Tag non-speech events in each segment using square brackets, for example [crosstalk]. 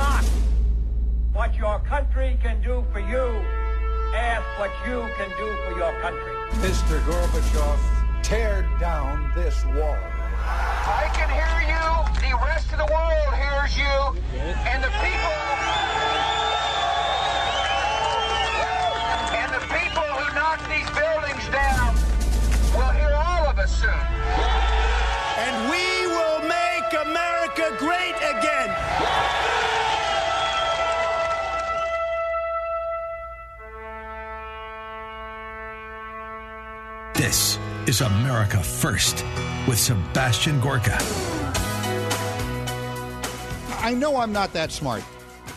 Not what your country can do for you. Ask what you can do for your country. Mr. Gorbachev, tear down this wall. I can hear you. The rest of the world hears you. And the people. This is America First with Sebastian Gorka. I know I'm not that smart.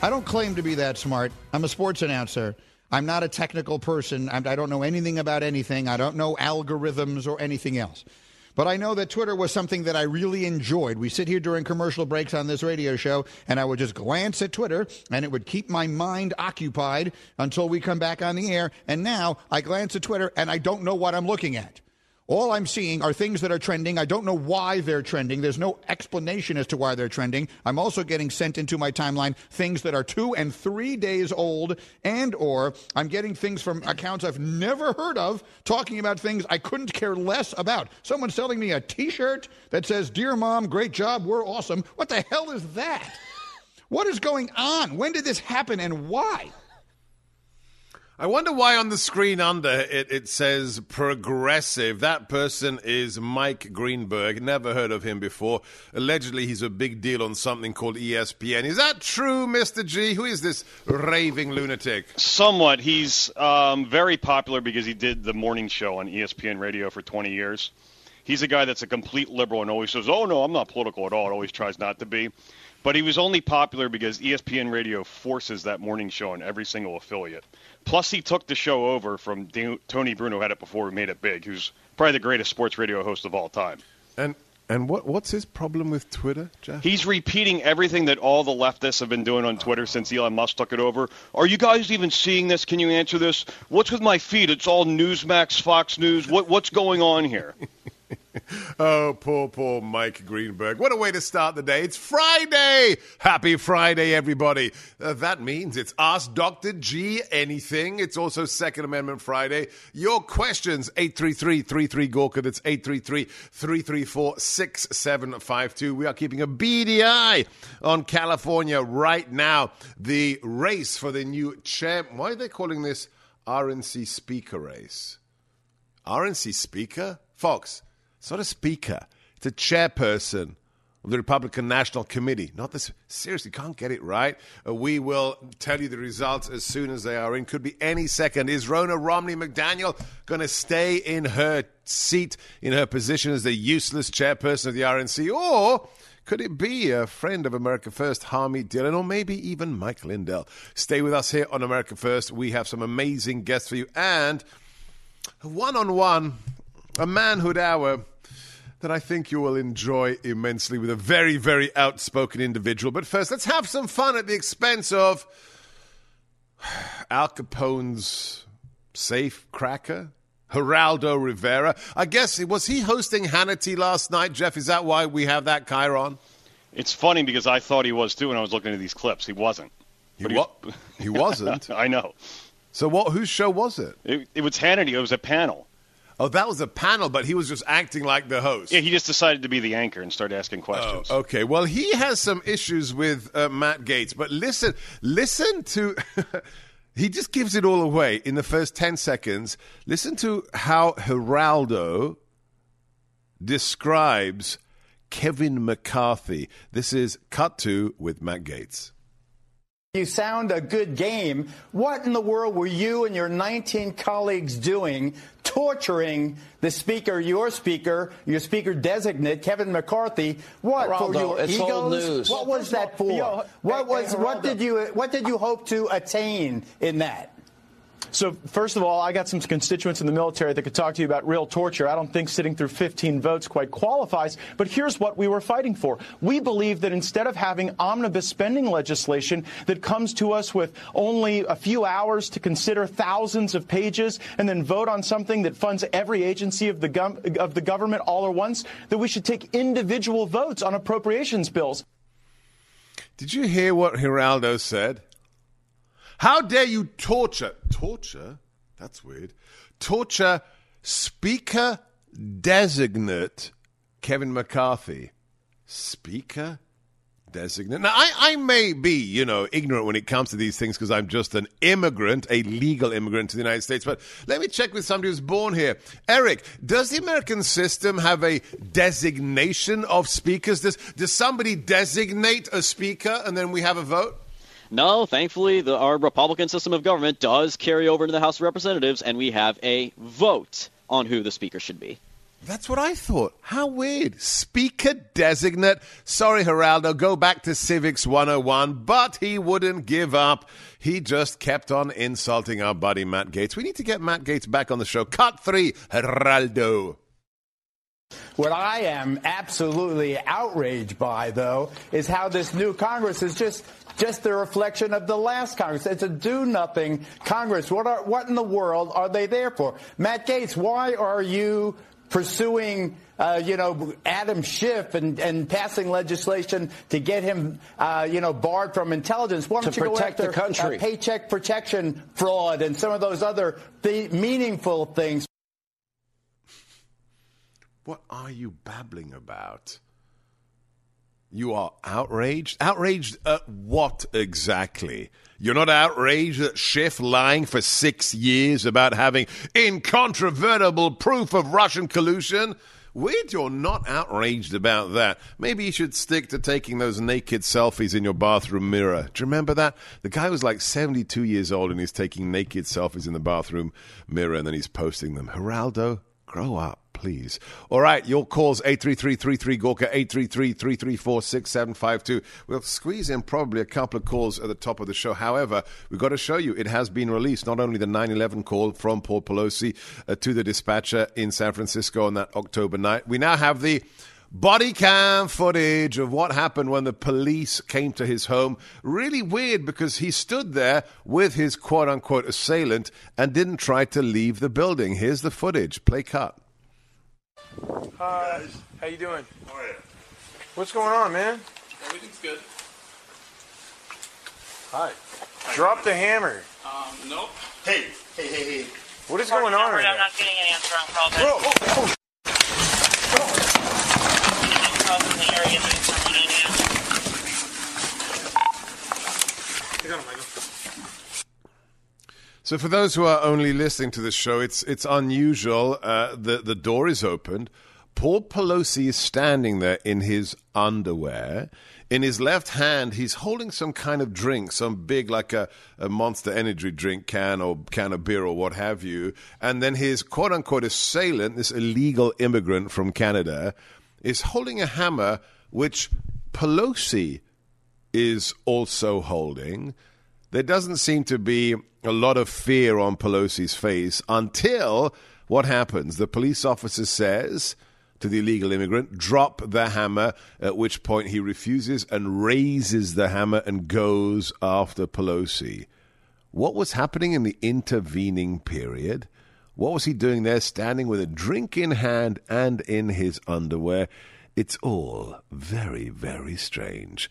I don't claim to be that smart. I'm a sports announcer. I'm not a technical person. I'm, do not know anything about anything. I don't know algorithms or anything else. But I know that Twitter was something that I really enjoyed. We sit here during commercial breaks on this radio show, and I would just glance at Twitter, and it would keep my mind occupied until we come back on the air. And now I glance at Twitter, and I don't know what I'm looking at. All I'm seeing are things that are trending. I don't know why they're trending. There's no explanation as to why they're trending. I'm also getting sent into my timeline things that are 2 and 3 days old and or I'm getting things from accounts I've never heard of talking about things I couldn't care less about. Someone's selling me a t-shirt that says "Dear mom, great job. We're awesome." What the hell is that? What is going on? When did this happen and why? I wonder why on the screen under it, it says progressive. That person is Mike Greenberg. Never heard of him before. Allegedly, he's a big deal on something called ESPN. Is that true, Mr. G? Who is this raving lunatic? Somewhat. He's um, very popular because he did the morning show on ESPN radio for 20 years. He's a guy that's a complete liberal and always says, oh, no, I'm not political at all. Always tries not to be. But he was only popular because ESPN radio forces that morning show on every single affiliate. Plus, he took the show over from Tony Bruno, had it before he made it big, who's probably the greatest sports radio host of all time. And and what what's his problem with Twitter, Jeff? He's repeating everything that all the leftists have been doing on Twitter since Elon Musk took it over. Are you guys even seeing this? Can you answer this? What's with my feed? It's all Newsmax, Fox News. What what's going on here? [laughs] [laughs] oh, poor, poor Mike Greenberg. What a way to start the day. It's Friday. Happy Friday, everybody. Uh, that means it's Ask Dr. G anything. It's also Second Amendment Friday. Your questions, 833 Gorka. That's 833 334 6752. We are keeping a beady eye on California right now. The race for the new chair. Why are they calling this RNC speaker race? RNC speaker? Fox, it's not a speaker. It's a chairperson of the Republican National Committee. Not this. Seriously, can't get it right. Uh, we will tell you the results as soon as they are in. Could be any second. Is Ronna Romney McDaniel going to stay in her seat, in her position as the useless chairperson of the RNC, or? Could it be a friend of America First, Harmeet Dillon, or maybe even Mike Lindell? Stay with us here on America First. We have some amazing guests for you and one on one, a manhood hour that I think you will enjoy immensely with a very, very outspoken individual. But first, let's have some fun at the expense of Al Capone's safe cracker, Geraldo Rivera. I guess, was he hosting Hannity last night, Jeff? Is that why we have that chyron? It's funny because I thought he was too when I was looking at these clips. He wasn't. He, wa- he [laughs] wasn't? I know. So what? Whose show was it? it? It was Hannity. It was a panel. Oh, that was a panel, but he was just acting like the host. Yeah, he just decided to be the anchor and start asking questions. Oh, okay. Well, he has some issues with uh, Matt Gaetz, but listen, listen to. [laughs] he just gives it all away in the first 10 seconds. Listen to how Geraldo describes Kevin McCarthy. This is cut to with Matt Gaetz. You sound a good game. What in the world were you and your 19 colleagues doing torturing the speaker, your speaker, your speaker designate, Kevin McCarthy? What Geraldo, for your it's egos? old news. What was that for? Yo, what hey, was hey, what did you what did you hope to attain in that? So, first of all, I got some constituents in the military that could talk to you about real torture. I don't think sitting through 15 votes quite qualifies. But here's what we were fighting for. We believe that instead of having omnibus spending legislation that comes to us with only a few hours to consider thousands of pages and then vote on something that funds every agency of the, gov- of the government all at once, that we should take individual votes on appropriations bills. Did you hear what Geraldo said? How dare you torture? Torture? That's weird. Torture Speaker designate Kevin McCarthy. Speaker designate. Now, I, I may be, you know, ignorant when it comes to these things because I'm just an immigrant, a legal immigrant to the United States. But let me check with somebody who's born here. Eric, does the American system have a designation of speakers? Does, does somebody designate a speaker and then we have a vote? No, thankfully, the, our Republican system of government does carry over into the House of Representatives, and we have a vote on who the speaker should be. That's what I thought. How weird. Speaker designate. Sorry, Geraldo, go back to Civics 101, but he wouldn't give up. He just kept on insulting our buddy Matt Gaetz. We need to get Matt Gaetz back on the show. Cut three, Geraldo. What I am absolutely outraged by, though, is how this new Congress is just just the reflection of the last Congress. It's a do-nothing Congress. What are what in the world are they there for? Matt Gaetz, why are you pursuing, uh, you know, Adam Schiff and, and passing legislation to get him, uh, you know, barred from intelligence? Why don't To you go protect after the country. uh, paycheck protection fraud and some of those other th- meaningful things? What are you babbling about? You are outraged? Outraged at what exactly? You're not outraged at Schiff lying for six years about having incontrovertible proof of Russian collusion? Weird you're not outraged about that. Maybe you should stick to taking those naked selfies in your bathroom mirror. Do you remember that? The guy was like 72 years old and he's taking naked selfies in the bathroom mirror and then he's posting them. Geraldo, grow up please. All right, your calls 833-33 Gorka 833-334-6752. We'll squeeze in probably a couple of calls at the top of the show. However, we've got to show you it has been released, not only the 9/11 call from Paul Pelosi uh, to the dispatcher in San Francisco on that October night. We now have the Body cam footage of what happened when the police came to his home. Really weird because he stood there with his quote unquote assailant and didn't try to leave the building. Here's the footage. Play cut. Hi. How you doing? How are you? What's going on, man? Everything's good. Hi. Drop the hammer. Um, nope. Hey, hey, hey, hey. What is going on right I'm now? not getting an answer on call. Bro, oh, oh. So, for those who are only listening to this show, it's it's unusual. Uh, the the door is opened. Paul Pelosi is standing there in his underwear. In his left hand, he's holding some kind of drink, some big, like a, a monster energy drink can or can of beer or what have you. And then his quote unquote assailant, this illegal immigrant from Canada, is holding a hammer, which Pelosi is also holding. There doesn't seem to be a lot of fear on Pelosi's face until what happens? The police officer says to the illegal immigrant, drop the hammer, at which point he refuses and raises the hammer and goes after Pelosi. What was happening in the intervening period? What was he doing there, standing with a drink in hand and in his underwear? It's all very, very strange.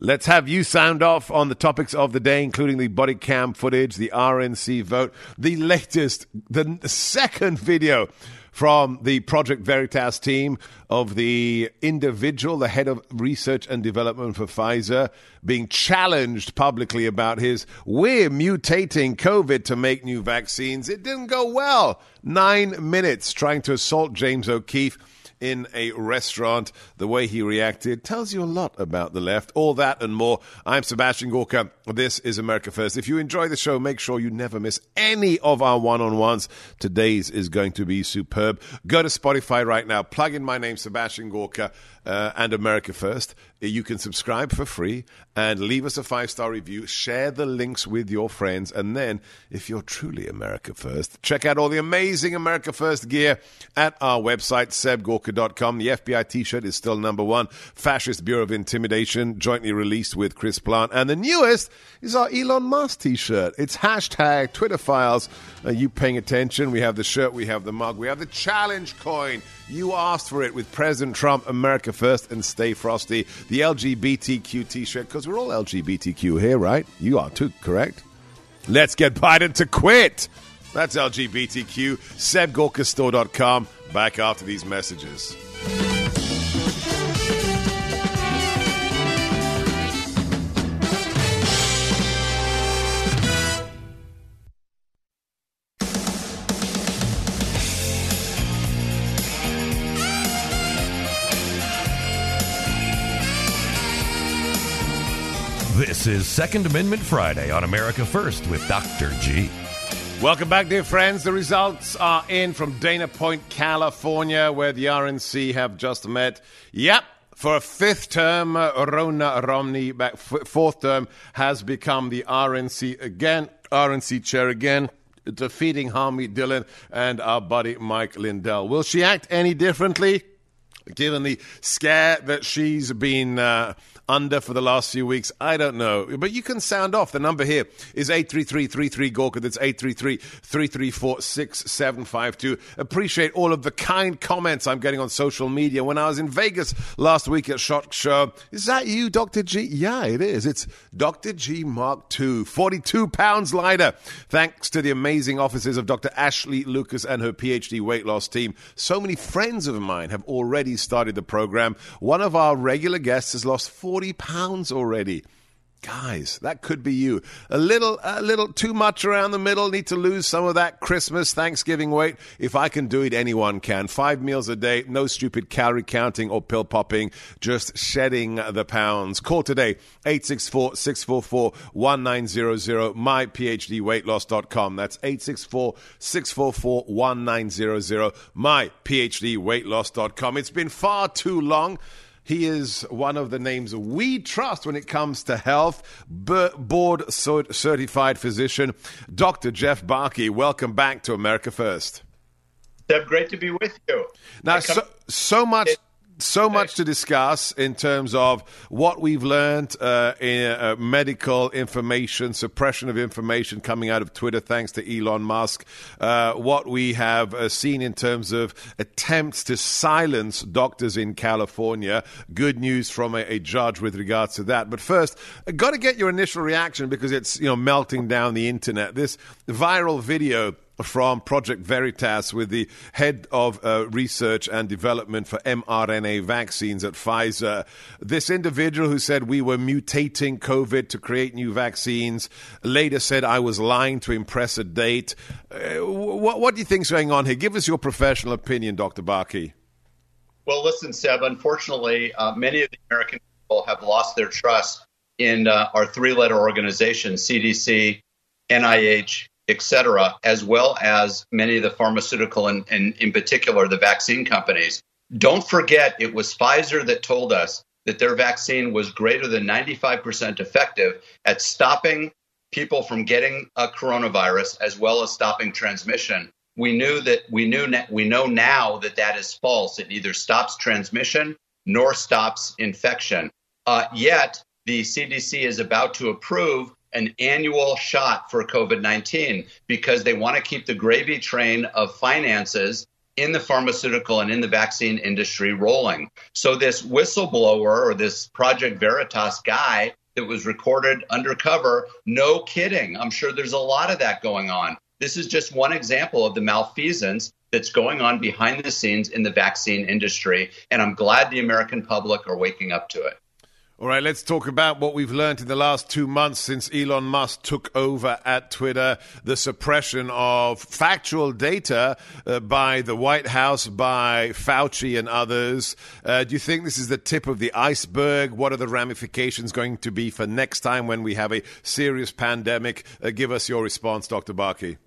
Let's have you sound off on the topics of the day, including the body cam footage, the RNC vote, the latest, the second video from the Project Veritas team of the individual, the head of research and development for Pfizer, being challenged publicly about his we're mutating COVID to make new vaccines. It didn't go well. Nine minutes trying to assault James O'Keefe in a restaurant. The way he reacted tells you a lot about the left. All that and more. I'm Sebastian Gorka. This is America First. If you enjoy the show, make sure you never miss any of our one on ones. Today's is going to be superb. Go to Spotify right now, plug in my name, Sebastian Gorka, uh, and America First. You can subscribe for free and leave us a five star review. Share the links with your friends. And then, if you're truly America First, check out all the amazing America First gear at our website, sebgorka.com. The FBI t shirt is still number one. Fascist Bureau of Intimidation, jointly released with Chris Plant. And the newest is our Elon Musk t shirt. It's hashtag Twitter files. Are you paying attention? We have the shirt, we have the mug, we have the challenge coin. You asked for it with President Trump, America First, and Stay Frosty. The LGBTQ t shirt, because we're all LGBTQ here, right? You are too, correct? Let's get Biden to quit. That's LGBTQ. SebGorkaStore.com. Back after these messages. Is Second Amendment Friday on America First with Dr. G. Welcome back, dear friends. The results are in from Dana Point, California, where the RNC have just met. Yep. For a fifth term, uh, Ronna Romney, back fourth term, has become the RNC again, RNC chair again, defeating Harmeet Dillon and our buddy Mike Lindell. Will she act any differently? Given the scare that she's been uh, under for the last few weeks? I don't know. But you can sound off. The number here is 833 Gorka. That's 833 334 6752. Appreciate all of the kind comments I'm getting on social media. When I was in Vegas last week at Shot Show, is that you, Dr. G? Yeah, it is. It's Dr. G Mark II, 42 pounds lighter. Thanks to the amazing offices of Dr. Ashley Lucas and her PhD weight loss team. So many friends of mine have already started the program. One of our regular guests has lost 40 pounds already. Guys, that could be you. A little, a little too much around the middle. Need to lose some of that Christmas, Thanksgiving weight. If I can do it, anyone can. Five meals a day, no stupid calorie counting or pill popping, just shedding the pounds. Call today, 864-644-1900, myphdweightloss.com. That's 864-644-1900, myphdweightloss.com. It's been far too long. He is one of the names we trust when it comes to health. board certified physician, Dr. Jeff Barke. Welcome back to America First. Deb, great to be with you. Now, so, so much so much to discuss in terms of what we've learned uh, in uh, medical information, suppression of information coming out of Twitter, thanks to Elon Musk. Uh, what we have uh, seen in terms of attempts to silence doctors in California. Good news from a, a judge with regards to that. But first, got to get your initial reaction because it's you know melting down the internet. This viral video from Project Veritas with the head of uh, research and development for mRNA vaccines at Pfizer. This individual who said we were mutating COVID to create new vaccines later said I was lying to impress a date. Uh, what, what do you think's going on here? Give us your professional opinion, Dr. Barke. Well, listen, Seb, unfortunately, uh, many of the American people have lost their trust in uh, our three letter organizations, CDC, NIH, et cetera, as well as many of the pharmaceutical and, and in particular the vaccine companies. Don't forget, it was Pfizer that told us that their vaccine was greater than 95% effective at stopping people from getting a coronavirus as well as stopping transmission. We knew that we knew we know now that that is false. It neither stops transmission nor stops infection. Uh, yet the CDC is about to approve an annual shot for COVID 19 because they want to keep the gravy train of finances in the pharmaceutical and in the vaccine industry rolling. So, this whistleblower or this Project Veritas guy that was recorded undercover, no kidding. I'm sure there's a lot of that going on. This is just one example of the malfeasance that's going on behind the scenes in the vaccine industry. And I'm glad the American public are waking up to it. All right, let's talk about what we've learned in the last two months since Elon Musk took over at Twitter the suppression of factual data uh, by the White House, by Fauci and others. Uh, do you think this is the tip of the iceberg? What are the ramifications going to be for next time when we have a serious pandemic? Uh, give us your response, Dr. Barke.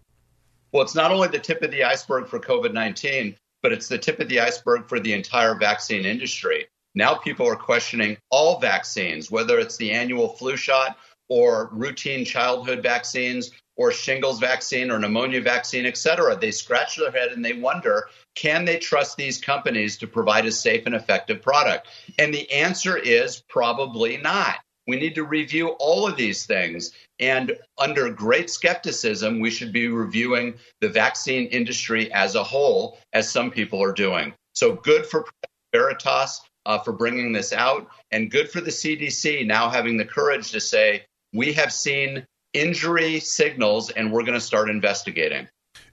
Well, it's not only the tip of the iceberg for COVID 19, but it's the tip of the iceberg for the entire vaccine industry. Now people are questioning all vaccines, whether it's the annual flu shot or routine childhood vaccines or shingles vaccine or pneumonia vaccine, et cetera. They scratch their head and they wonder, can they trust these companies to provide a safe and effective product? And the answer is probably not. We need to review all of these things. And under great skepticism, we should be reviewing the vaccine industry as a whole, as some people are doing. So good for Veritas uh, for bringing this out, and good for the CDC now having the courage to say, we have seen injury signals and we're going to start investigating.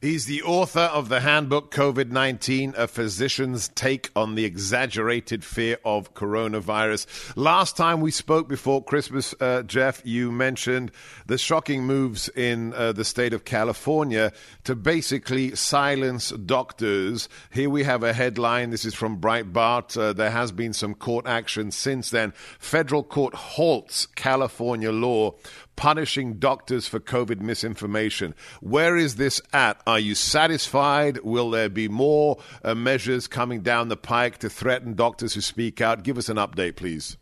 He's the author of the handbook COVID 19, a physician's take on the exaggerated fear of coronavirus. Last time we spoke before Christmas, uh, Jeff, you mentioned the shocking moves in uh, the state of California to basically silence doctors. Here we have a headline. This is from Breitbart. Uh, there has been some court action since then. Federal court halts California law punishing doctors for COVID misinformation. Where is this at? Are you satisfied? Will there be more uh, measures coming down the pike to threaten doctors who speak out? Give us an update, please.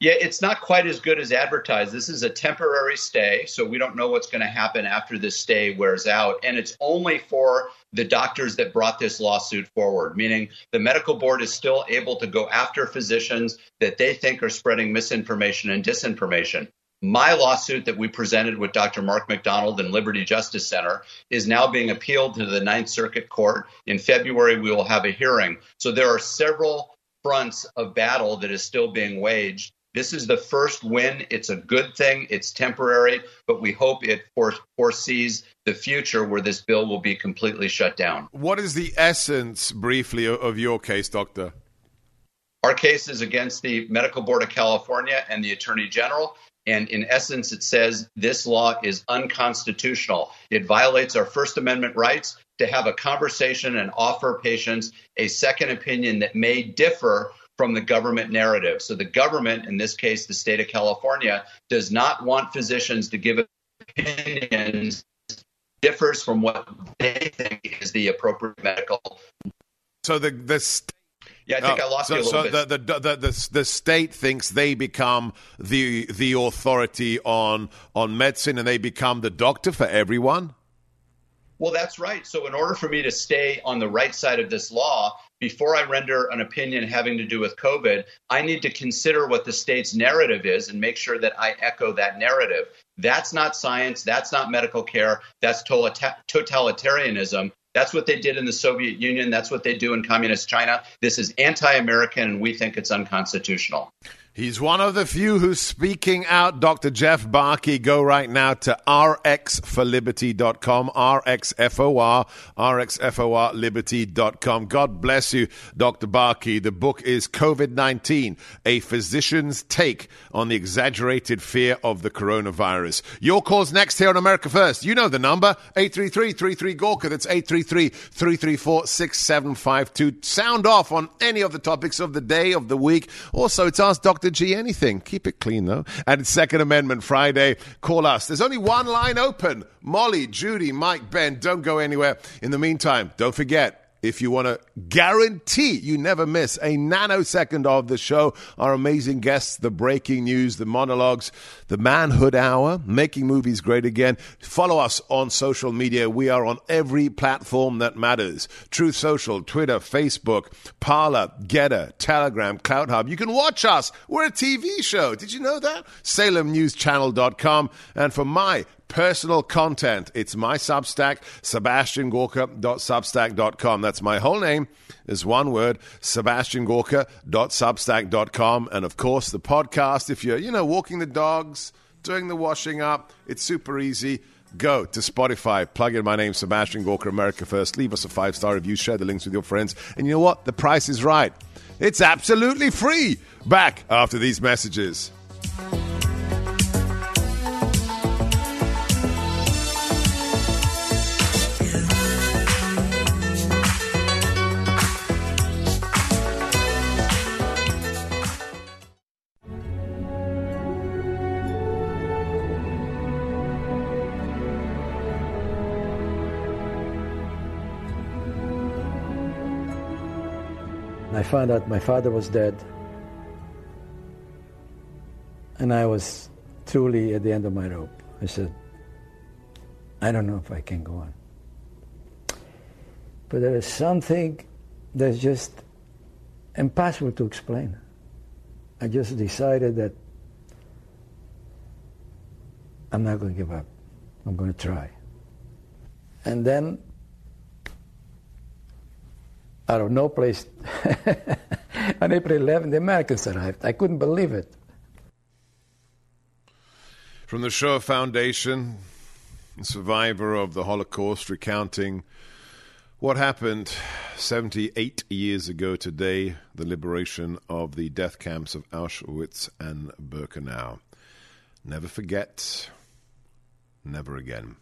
Yeah, it's not quite as good as advertised. This is a temporary stay, so we don't know what's going to happen after this stay wears out. And it's only for the doctors that brought this lawsuit forward, meaning the medical board is still able to go after physicians that they think are spreading misinformation and disinformation. My lawsuit that we presented with Dr. Mark McDonald and Liberty Justice Center is now being appealed to the Ninth Circuit Court. In February, we will have a hearing. So there are several fronts of battle that is still being waged. This is the first win. It's a good thing. It's temporary, but we hope it foresees the future where this bill will be completely shut down. What is the essence, briefly, of your case, Doctor? Our case is against the Medical Board of California and the Attorney General. And in essence, it says this law is unconstitutional. It violates our First Amendment rights to have a conversation and offer patients a second opinion that may differ from the government narrative. So the government, in this case, the state of California, does not want physicians to give opinions differs from what they think is the appropriate medical. So the the yeah, I think oh, I lost so, you a oh, little so bit. The, the, the, the, the state thinks they become the the authority on on medicine, and they become the doctor for everyone. Well, that's right. So, in order for me to stay on the right side of this law, before I render an opinion having to do with COVID, I need to consider what the state's narrative is and make sure that I echo that narrative. That's not science. That's not medical care. That's totalitarianism. That's what they did in the Soviet Union. That's what they do in communist China. This is anti American, and we think it's unconstitutional. He's one of the few who's speaking out. Dr. Jeff Barke, go right now to rxforliberty.com, R-X-F-O-R, R-X-F-O-R, liberty.com. God bless you, Dr. Barke. The book is COVID-19, A Physician's Take on the Exaggerated Fear of the Coronavirus. Your call's next here on America First. You know the number, 833-33-GORKA. That's 833-334-6752. Sound off on any of the topics of the day, of the week. Also, it's Ask Dr. Anything. Keep it clean, though. And Second Amendment Friday. Call us. There's only one line open. Molly, Judy, Mike, Ben, don't go anywhere. In the meantime, don't forget if you want to guarantee you never miss a nanosecond of the show, our amazing guests, the breaking news, the monologues, the manhood hour, making movies great again. Follow us on social media. We are on every platform that matters Truth Social, Twitter, Facebook, Parler, Gettr, Telegram, CloutHub. You can watch us. We're a TV show. Did you know that? SalemNewsChannel.com. And for my personal content. It's my Substack, sebastiangorka.substack.com. That's my whole name is one word, sebastiangorka.substack.com. And of course, the podcast, if you're, you know, walking the dogs, doing the washing up, it's super easy. go to Spotify, plug in my name, Sebastian Gorka, America First, leave us a five star review, share the links with your friends, and you know what? The price is right. It's absolutely free. Back after these messages. Found out my father was dead. And I was truly at the end of my rope. I said, I don't know if I can go on. But there is something that's just impossible to explain. I just decided that I'm not going to give up. I'm going to try. And then, out of no place, [laughs] on April 11, the Americans arrived. I couldn't believe it. From the Shoah Foundation, survivor of the Holocaust, recounting what happened 78 years ago today, the liberation of the death camps of Auschwitz and Birkenau. Never forget, never again.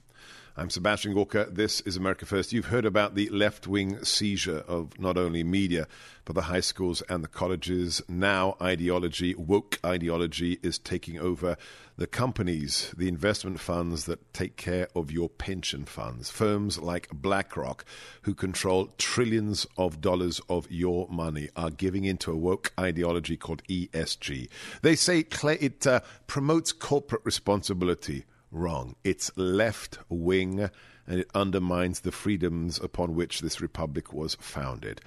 I'm Sebastian Gorka. This is America First. You've heard about the left wing seizure of not only media, but the high schools and the colleges. Now, ideology, woke ideology, is taking over the companies, the investment funds that take care of your pension funds. Firms like BlackRock, who control trillions of dollars of your money, are giving into a woke ideology called ESG. They say it uh, promotes corporate responsibility wrong. It's left wing and it undermines the freedoms upon which this republic was founded.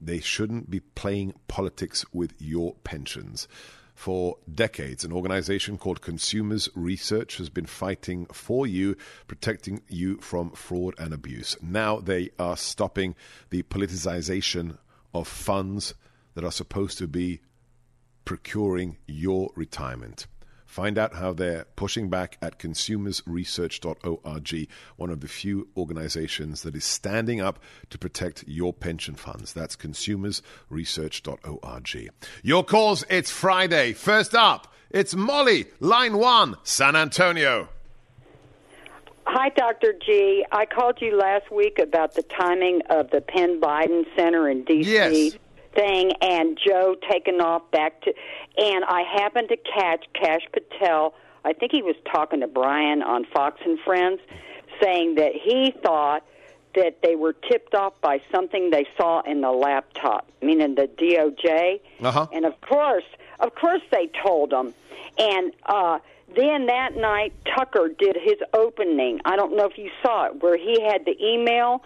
They shouldn't be playing politics with your pensions. For decades, an organization called Consumers Research has been fighting for you, protecting you from fraud and abuse. Now they are stopping the politicization of funds that are supposed to be procuring your retirement. Find out how they're pushing back at consumersresearch.org, one of the few organizations that is standing up to protect your pension funds. That's consumersresearch.org. Your calls, it's Friday. First up, it's Molly, line one, San Antonio. Hi, Dr. G. I called you last week about the timing of the Penn Biden Center in D.C. Yes thing and Joe taking off back to and I happened to catch Kash Patel. I think he was talking to Brian on Fox and Friends saying that he thought that they were tipped off by something they saw in the laptop, meaning the DOJ. Uh-huh. And of course, of course they told them. And uh then that night Tucker did his opening. I don't know if you saw it where he had the email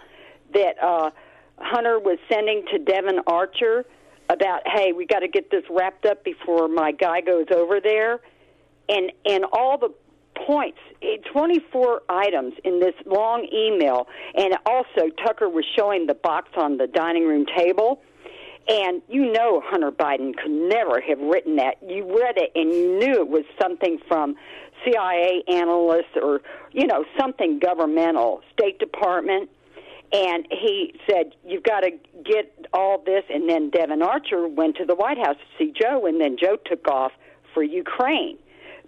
that uh Hunter was sending to Devon Archer about, hey, we got to get this wrapped up before my guy goes over there, and and all the points, eh, 24 items in this long email, and also Tucker was showing the box on the dining room table. And you know Hunter Biden could never have written that. You read it and you knew it was something from CIA analysts or, you know, something governmental, State Department and he said, "You've got to get all this." And then Devon Archer went to the White House to see Joe, and then Joe took off for Ukraine.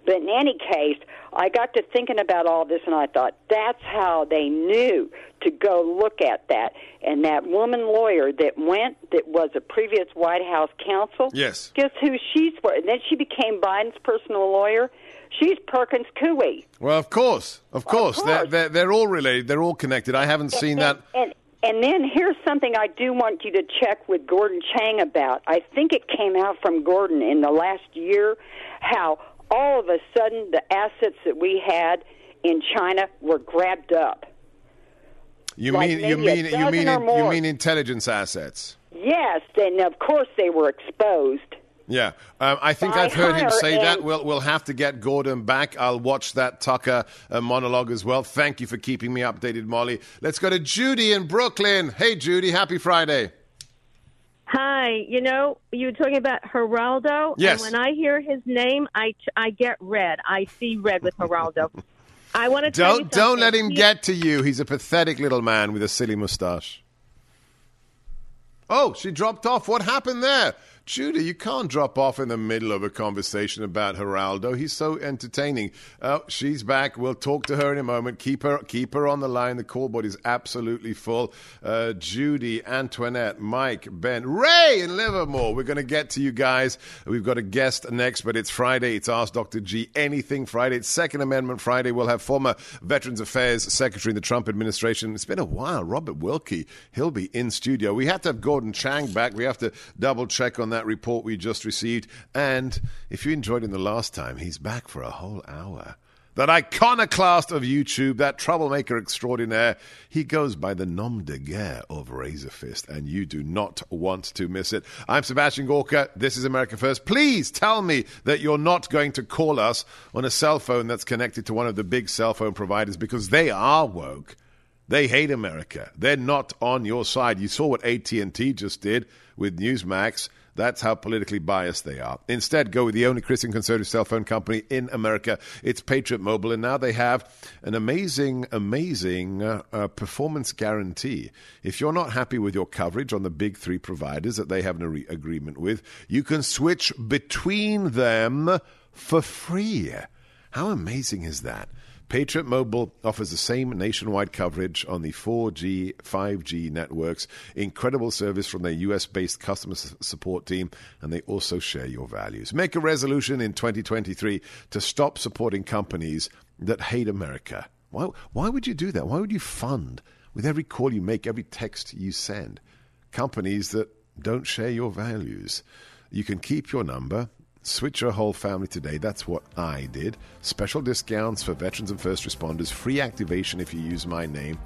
But in any case, I got to thinking about all this, and I thought that's how they knew to go look at that. And that woman lawyer that went, that was a previous White House counsel. Yes. Guess who she's for? And then she became Biden's personal lawyer. She's Perkins Coie. Well, of course, of course, course. They're, they're, they're all related. They're all connected. I haven't seen that. And, and then here's something I do want you to check with Gordon Chang about. I think it came out from Gordon in the last year how all of a sudden the assets that we had in China were grabbed up. You Like mean you mean you mean you mean intelligence assets? Yes, and of course they were exposed. Yeah, um, I think I've heard him say that. We'll we'll have to get Gordon back. I'll watch that Tucker uh, monologue as well. Thank you for keeping me updated, Molly. Let's go to Judy in Brooklyn. Hey, Judy, happy Friday. Hi, you know, you were talking about Geraldo. Yes. And when I hear his name, I, I get red. I see red with Geraldo. I want to Don't don't let him He- get to you. He's a pathetic little man with a silly mustache. Oh, she dropped off. What happened there? Judy, you can't drop off in the middle of a conversation about Geraldo. He's so entertaining. Oh, she's back. We'll talk to her in a moment. Keep her, keep her on the line. The call board is absolutely full. Uh, Judy, Antoinette, Mike, Ben, Ray in Livermore. We're going to get to you guys. We've got a guest next, but it's Friday. It's Ask Dr. G Anything Friday. It's Second Amendment Friday. We'll have former Veterans Affairs Secretary in the Trump administration. It's been a while. Robert Wilkie. He'll be in studio. We have to have Gordon Chang back. We have to double check on that report we just received. And if you enjoyed him the last time, he's back for a whole hour. That iconoclast of YouTube, that troublemaker extraordinaire, he goes by the nom de guerre of Razorfist, and you do not want to miss it. I'm Sebastian Gorka. This is America First. Please tell me that you're not going to call us on a cell phone that's connected to one of the big cell phone providers because they are woke. They hate America. They're not on your side. You saw what AT&T just did with Newsmax. That's how politically biased they are. Instead, go with the only Christian conservative cell phone company in America. It's Patriot Mobile, and now they have an amazing, amazing uh, uh, performance guarantee. If you're not happy with your coverage on the big three providers that they have an re- agreement with, you can switch between them for free. How amazing is that? Patriot Mobile offers the same nationwide coverage on the 4G, 5G networks, incredible service from their US based customer support team, and they also share your values. Make a resolution in 2023 to stop supporting companies that hate America. Why, why would you do that? Why would you fund, with every call you make, every text you send, companies that don't share your values? You can keep your number. Switch your whole family today. That's what I did. Special discounts for veterans and first responders. Free activation if you use my name.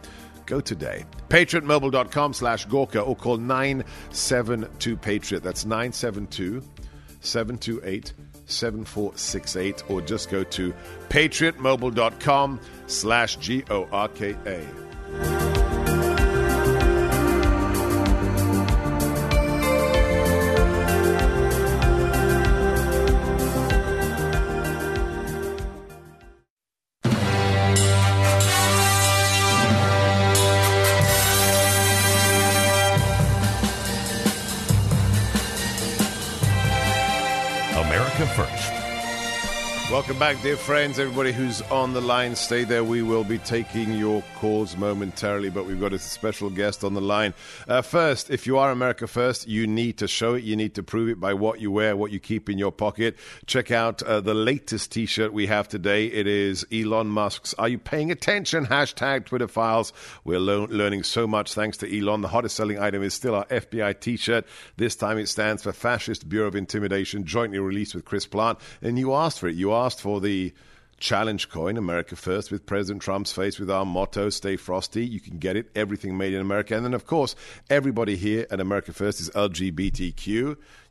Go today. PatriotMobile.com slash Gorka or call 972 Patriot. That's 972 728 7468 or just go to patriotmobile.com slash G Welcome back, dear friends. Everybody who's on the line, stay there. We will be taking your calls momentarily, but we've got a special guest on the line. Uh, first, if you are America First, you need to show it. You need to prove it by what you wear, what you keep in your pocket. Check out uh, the latest t shirt we have today. It is Elon Musk's Are You Paying Attention? Hashtag Twitter files. We're lo- learning so much thanks to Elon. The hottest selling item is still our FBI t shirt. This time it stands for Fascist Bureau of Intimidation, jointly released with Chris Plant. And you asked for it. You asked for the challenge coin, America First, with President Trump's face, with our motto, Stay Frosty. You can get it, everything made in America. And then, of course, everybody here at America First is LGBTQ.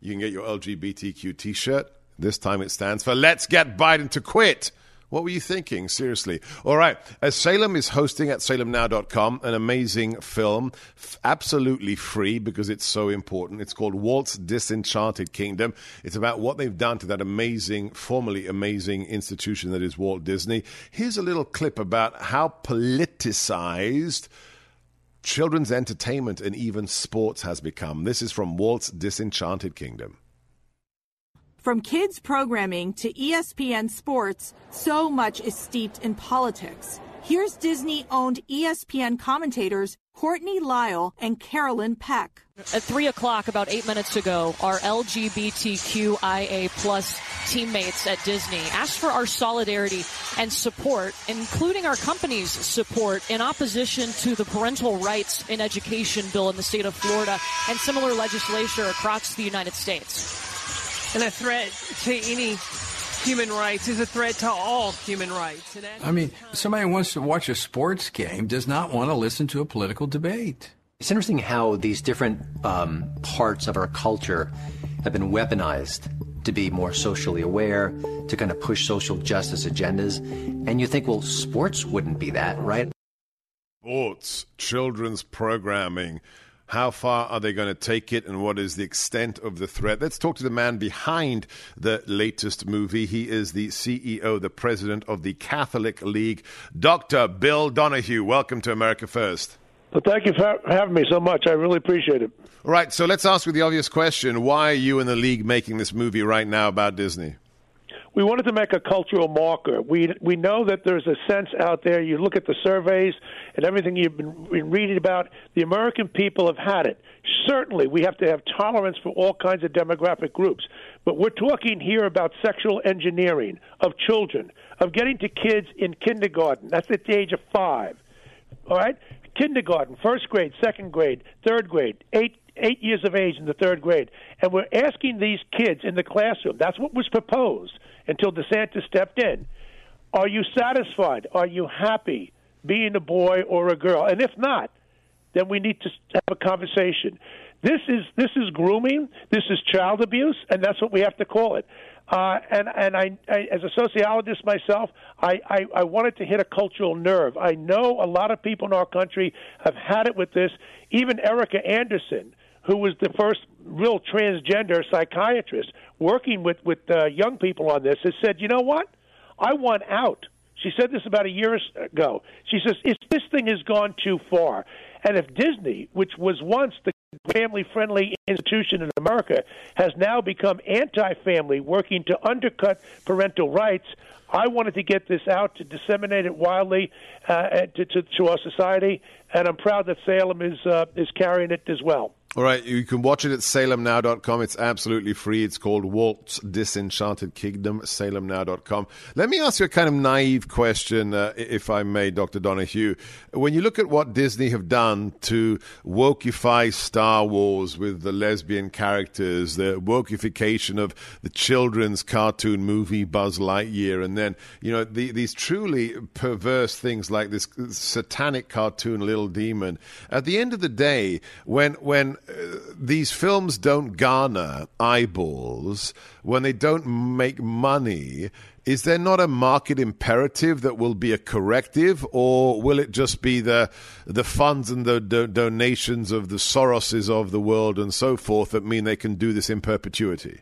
You can get your LGBTQ t shirt. This time it stands for Let's Get Biden to Quit. What were you thinking? Seriously. All right. As Salem is hosting at salemnow.com an amazing film, f- absolutely free because it's so important. It's called Walt's Disenchanted Kingdom. It's about what they've done to that amazing, formerly amazing institution that is Walt Disney. Here's a little clip about how politicized children's entertainment and even sports has become. This is from Walt's Disenchanted Kingdom. From kids programming to ESPN sports, so much is steeped in politics. Here's Disney owned ESPN commentators Courtney Lyle and Carolyn Peck. At 3 o'clock, about eight minutes ago, our LGBTQIA plus teammates at Disney asked for our solidarity and support, including our company's support in opposition to the parental rights in education bill in the state of Florida and similar legislation across the United States. And a threat to any human rights is a threat to all human rights. And I mean, somebody who wants to watch a sports game does not want to listen to a political debate. It's interesting how these different um, parts of our culture have been weaponized to be more socially aware, to kind of push social justice agendas. And you think, well, sports wouldn't be that, right? Sports, children's programming. How far are they going to take it, and what is the extent of the threat? Let's talk to the man behind the latest movie. He is the CEO, the president of the Catholic League, Dr. Bill Donohue. Welcome to America First. Well, thank you for having me so much. I really appreciate it. All right, so let's ask you the obvious question. Why are you and the league making this movie right now about Disney? We wanted to make a cultural marker. We we know that there's a sense out there. You look at the surveys and everything you've been, been reading about. The American people have had it. Certainly, we have to have tolerance for all kinds of demographic groups. But we're talking here about sexual engineering of children, of getting to kids in kindergarten. That's at the age of five. All right, kindergarten, first grade, second grade, third grade, eight eight years of age in the third grade, and we're asking these kids in the classroom. That's what was proposed until DeSantis stepped in. Are you satisfied? Are you happy being a boy or a girl? And if not, then we need to have a conversation. This is this is grooming. This is child abuse, and that's what we have to call it. Uh, and and I, I, as a sociologist myself, I, I, I wanted to hit a cultural nerve. I know a lot of people in our country have had it with this. Even Erica Anderson, who was the first real transgender psychiatrist working with with uh, young people on this, has said, you know what, I want out. She said this about a year ago. She says, this thing has gone too far, and if Disney, which was once the family friendly institution in America, has now become anti family, working to undercut parental rights, I wanted to get this out to disseminate it widely uh, to, to, to our society, and I'm proud that Salem is uh, is carrying it as well. All right, you can watch it at salemnow.com. It's absolutely free. It's called Walt's Disenchanted Kingdom, salemnow.com. Let me ask you a kind of naive question, uh, if I may, Dr. Donohue. When you look at what Disney have done to wokeify Star Wars with the lesbian characters, the wokeification of the children's cartoon movie Buzz Lightyear, and then, you know, the, these truly perverse things like this satanic cartoon Little Demon, at the end of the day, when, when these films don't garner eyeballs, when they don't make money, is there not a market imperative that will be a corrective, or will it just be the the funds and the do- donations of the Soroses of the world and so forth that mean they can do this in perpetuity?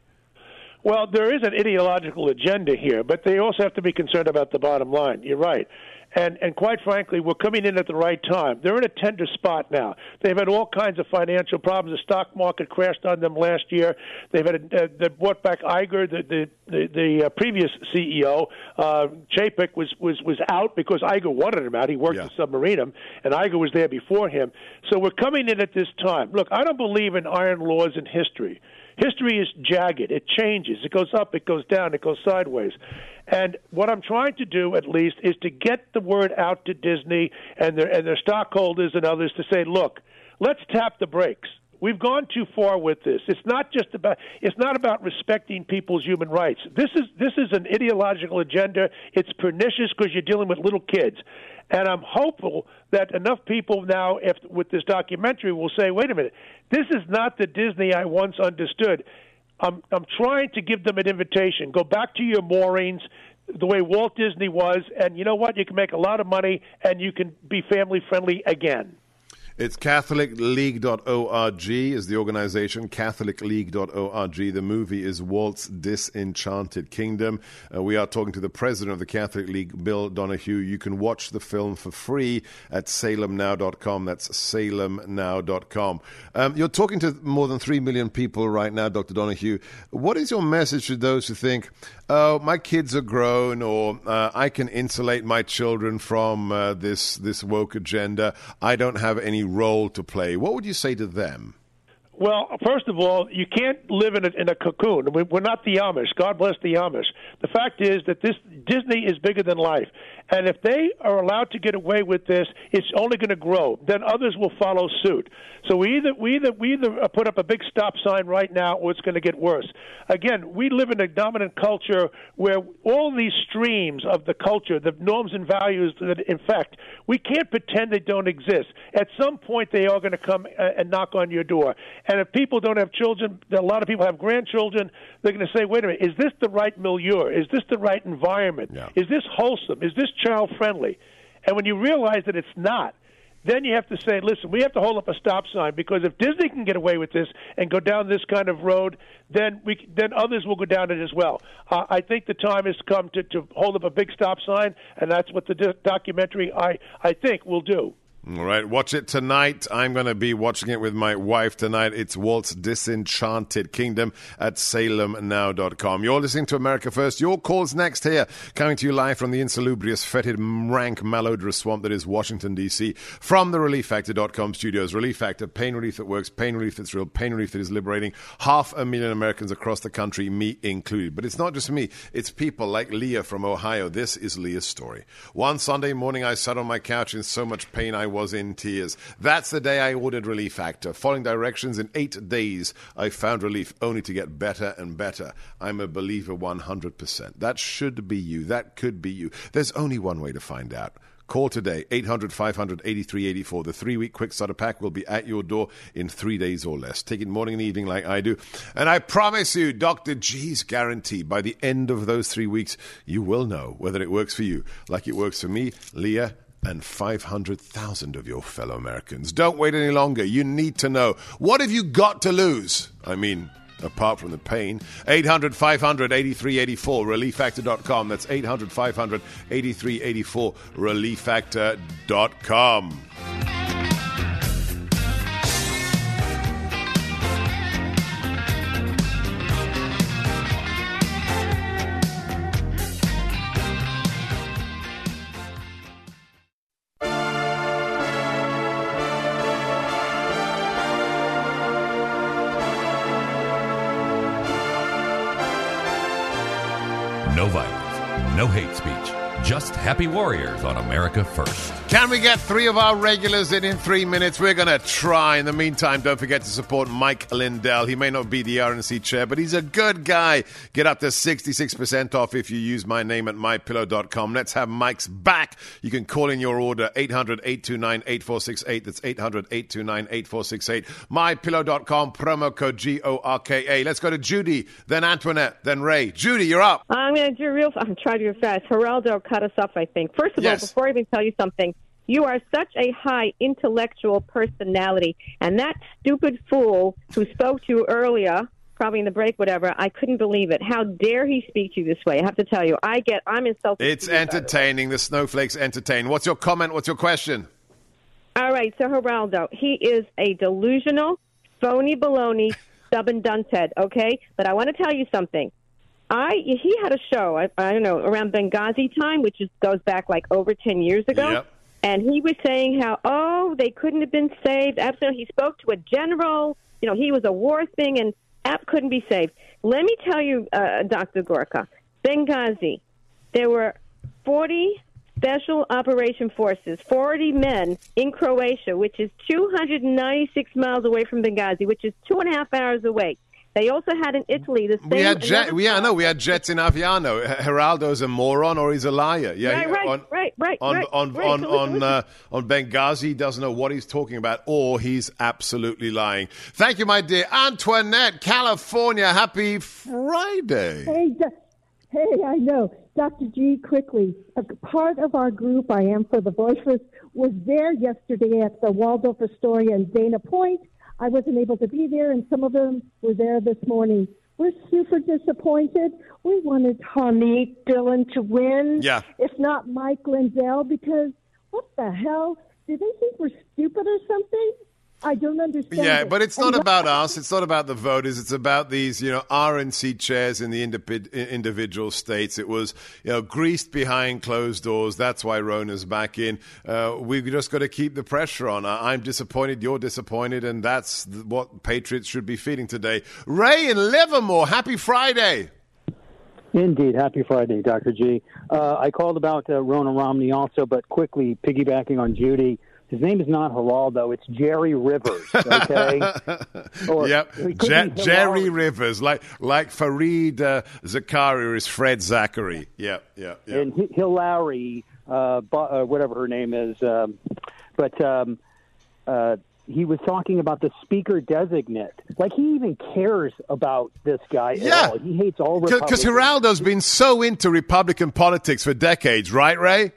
Well, there is an ideological agenda here, but they also have to be concerned about the bottom line. You're right. And and quite frankly, we're coming in at the right time. They're in a tender spot now. They've had all kinds of financial problems. The stock market crashed on them last year. They've had a, uh, they bought back Iger, the the the, the uh, previous CEO. Uh, Chapek was was was out because Iger wanted him out. He worked yeah. at Submarinum, and Iger was there before him. So we're coming in at this time. Look, I don't believe in iron laws in history. History is jagged. It changes. It goes up. It goes down. It goes sideways. And what I'm trying to do, at least, is to get the word out to Disney and their and their stockholders and others to say, look, let's tap the brakes. We've gone too far with this. It's not just about it's not about respecting people's human rights. This is this is an ideological agenda. It's pernicious because you're dealing with little kids. And I'm hopeful that enough people now, if, with this documentary, will say, wait a minute, this is not the Disney I once understood. I'm, I'm trying to give them an invitation. Go back to your moorings, the way Walt Disney was, and you know what? You can make a lot of money and you can be family friendly again. It's CatholicLeague.org is the organization, CatholicLeague.org. The movie is Walt's Disenchanted Kingdom. Uh, we are talking to the president of the Catholic League, Bill Donohue. You can watch the film for free at salemnow.com. That's salemnow.com. Um, you're talking to more than 3 million people right now, Dr. Donohue. What is your message to those who think, oh, my kids are grown, or uh, I can insulate my children from uh, this, this woke agenda? I don't have any role to play. What would you say to them? Well, first of all, you can't live in a, in a cocoon. We're not the Amish. God bless the Amish. The fact is that this Disney is bigger than life, and if they are allowed to get away with this, it's only going to grow. Then others will follow suit. So we either we either we either put up a big stop sign right now, or it's going to get worse. Again, we live in a dominant culture where all these streams of the culture, the norms and values that infect, we can't pretend they don't exist. At some point, they are going to come uh, and knock on your door. And if people don't have children, a lot of people have grandchildren. They're going to say, "Wait a minute, is this the right milieu? Is this the right environment? Yeah. Is this wholesome? Is this child friendly?" And when you realize that it's not, then you have to say, listen, we have to hold up a stop sign because if Disney can get away with this and go down this kind of road, then we then others will go down it as well. Uh, I think the time has come to, to hold up a big stop sign, and that's what the do- documentary I I think will do. All right, watch it tonight. I'm going to be watching it with my wife tonight. It's Walt's Disenchanted Kingdom at salemnow.com. You're listening to America First. Your call's next here, coming to you live from the insalubrious, fetid, rank, malodorous swamp that is Washington, D.C. From the ReliefFactor.com studios. Relief Factor, pain relief that works, pain relief that's real, pain relief that is liberating half a million Americans across the country, me included. But it's not just me, it's people like Leah from Ohio. This is Leah's story. One Sunday morning, I sat on my couch in so much pain I in tears. That's the day I ordered Relief Factor. Following directions in eight days, I found relief only to get better and better. I'm a believer 100%. That should be you. That could be you. There's only one way to find out. Call today, 800 500 8384. The three week quick starter pack will be at your door in three days or less. Take it morning and evening like I do. And I promise you, Dr. G's guarantee by the end of those three weeks, you will know whether it works for you, like it works for me, Leah, and 500,000 of your fellow Americans. Don't wait any longer. You need to know. What have you got to lose? I mean, apart from the pain. 800 500 8384, relieffactor.com. That's 800 500 8384, relieffactor.com. happy warriors on America First. Can we get three of our regulars in in three minutes? We're going to try. In the meantime, don't forget to support Mike Lindell. He may not be the RNC chair, but he's a good guy. Get up to 66% off if you use my name at mypillow.com. Let's have Mike's back. You can call in your order 800 829 8468. That's 800 829 8468. Mypillow.com, promo code G O R K A. Let's go to Judy, then Antoinette, then Ray. Judy, you're up. I'm going to do real. I'm trying to do fast. Geraldo cut us off. I think. First of Yes. all, before I even tell you something, you are such a high intellectual personality, and that stupid fool who spoke to you earlier, probably in the break, whatever. I couldn't believe it. How dare he speak to you this way? I have to tell you, I get. I'm insulted. It's entertaining. The snowflakes entertain. What's your comment? What's your question? All right, so Geraldo, he is a delusional, phony baloney, [laughs] stubborn duncead, okay? But I want to tell you something. I he had a show, I, I don't know, around Benghazi time, which is, goes back like over 10 years ago. Yep. And he was saying how, oh, they couldn't have been saved. Absolutely. He spoke to a general. You know, he was a war thing, and app couldn't be saved. Let me tell you, uh, Dr. Gorka, Benghazi, there were 40 special operation forces, 40 men in Croatia, which is 296 miles away from Benghazi, which is two and a half hours away. They also had in Italy the same. We had jet, another- yeah, no, we had jets in Aviano. H- Geraldo's a moron or he's a liar. Yeah, Right, he- right, on, right, right, on right, on right. on So on, listen. uh, on Benghazi, he doesn't know what he's talking about, or he's absolutely lying. Thank you, my dear Antoinette, California. Happy Friday. Hey, Do- hey, I know. Dr. G, quickly, a part of our group, I am for the Voiceless, was there yesterday at the Waldorf Astoria in Dana Point. I wasn't able to be there, and some of them were there this morning. We're super disappointed. We wanted Harmeet Dillon to win. Yeah. If not Mike Lindell, because what the hell? Do they think we're stupid or something? I don't understand. Yeah, it. but it's And not about us. It's not about the voters. It's about these, you know, RNC chairs in the indip- individual states. It was, you know, greased behind closed doors. That's why Ronna's back in. Uh, we've just got to keep the pressure on. I- I'm disappointed. You're disappointed, and that's th- what Patriots should be feeling today. Ray in Livermore. Happy Friday. Indeed. Happy Friday, Dr. G. Uh, I called about uh, Ronna Romney also, but quickly piggybacking on Judy. His name is not Geraldo, it's Jerry Rivers, okay? [laughs] Or- yep, it could Je- be Jerry Rivers, like like Fareed uh, Zakaria is Fred Zachary. Yep, yep, yep. And Hi- Hillary, uh, uh, whatever her name is. Um, but um, uh, he was talking about the speaker designate. Like he even cares about this guy Yeah. at all. He hates all Republicans. Because. Geraldo's been so into Republican politics for decades, right, Ray?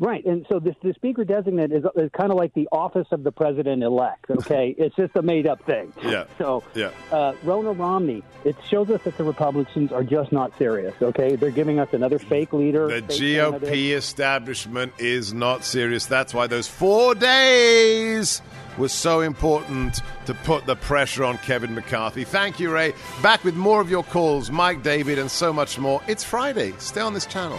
Right, and so this the speaker designate is, is kind of like the office of the president elect. [laughs] Okay, it's just a made up thing. Yeah. So Yeah. uh, Ronna Romney, it shows us that the Republicans are just not serious. Okay, they're giving us another fake leader. The fake candidate. GOP establishment is not serious. That's why those four days was so important to put the pressure on Kevin McCarthy. Thank you, Ray. Back with more of your calls, Mike David, and so much more. It's Friday. Stay on this channel.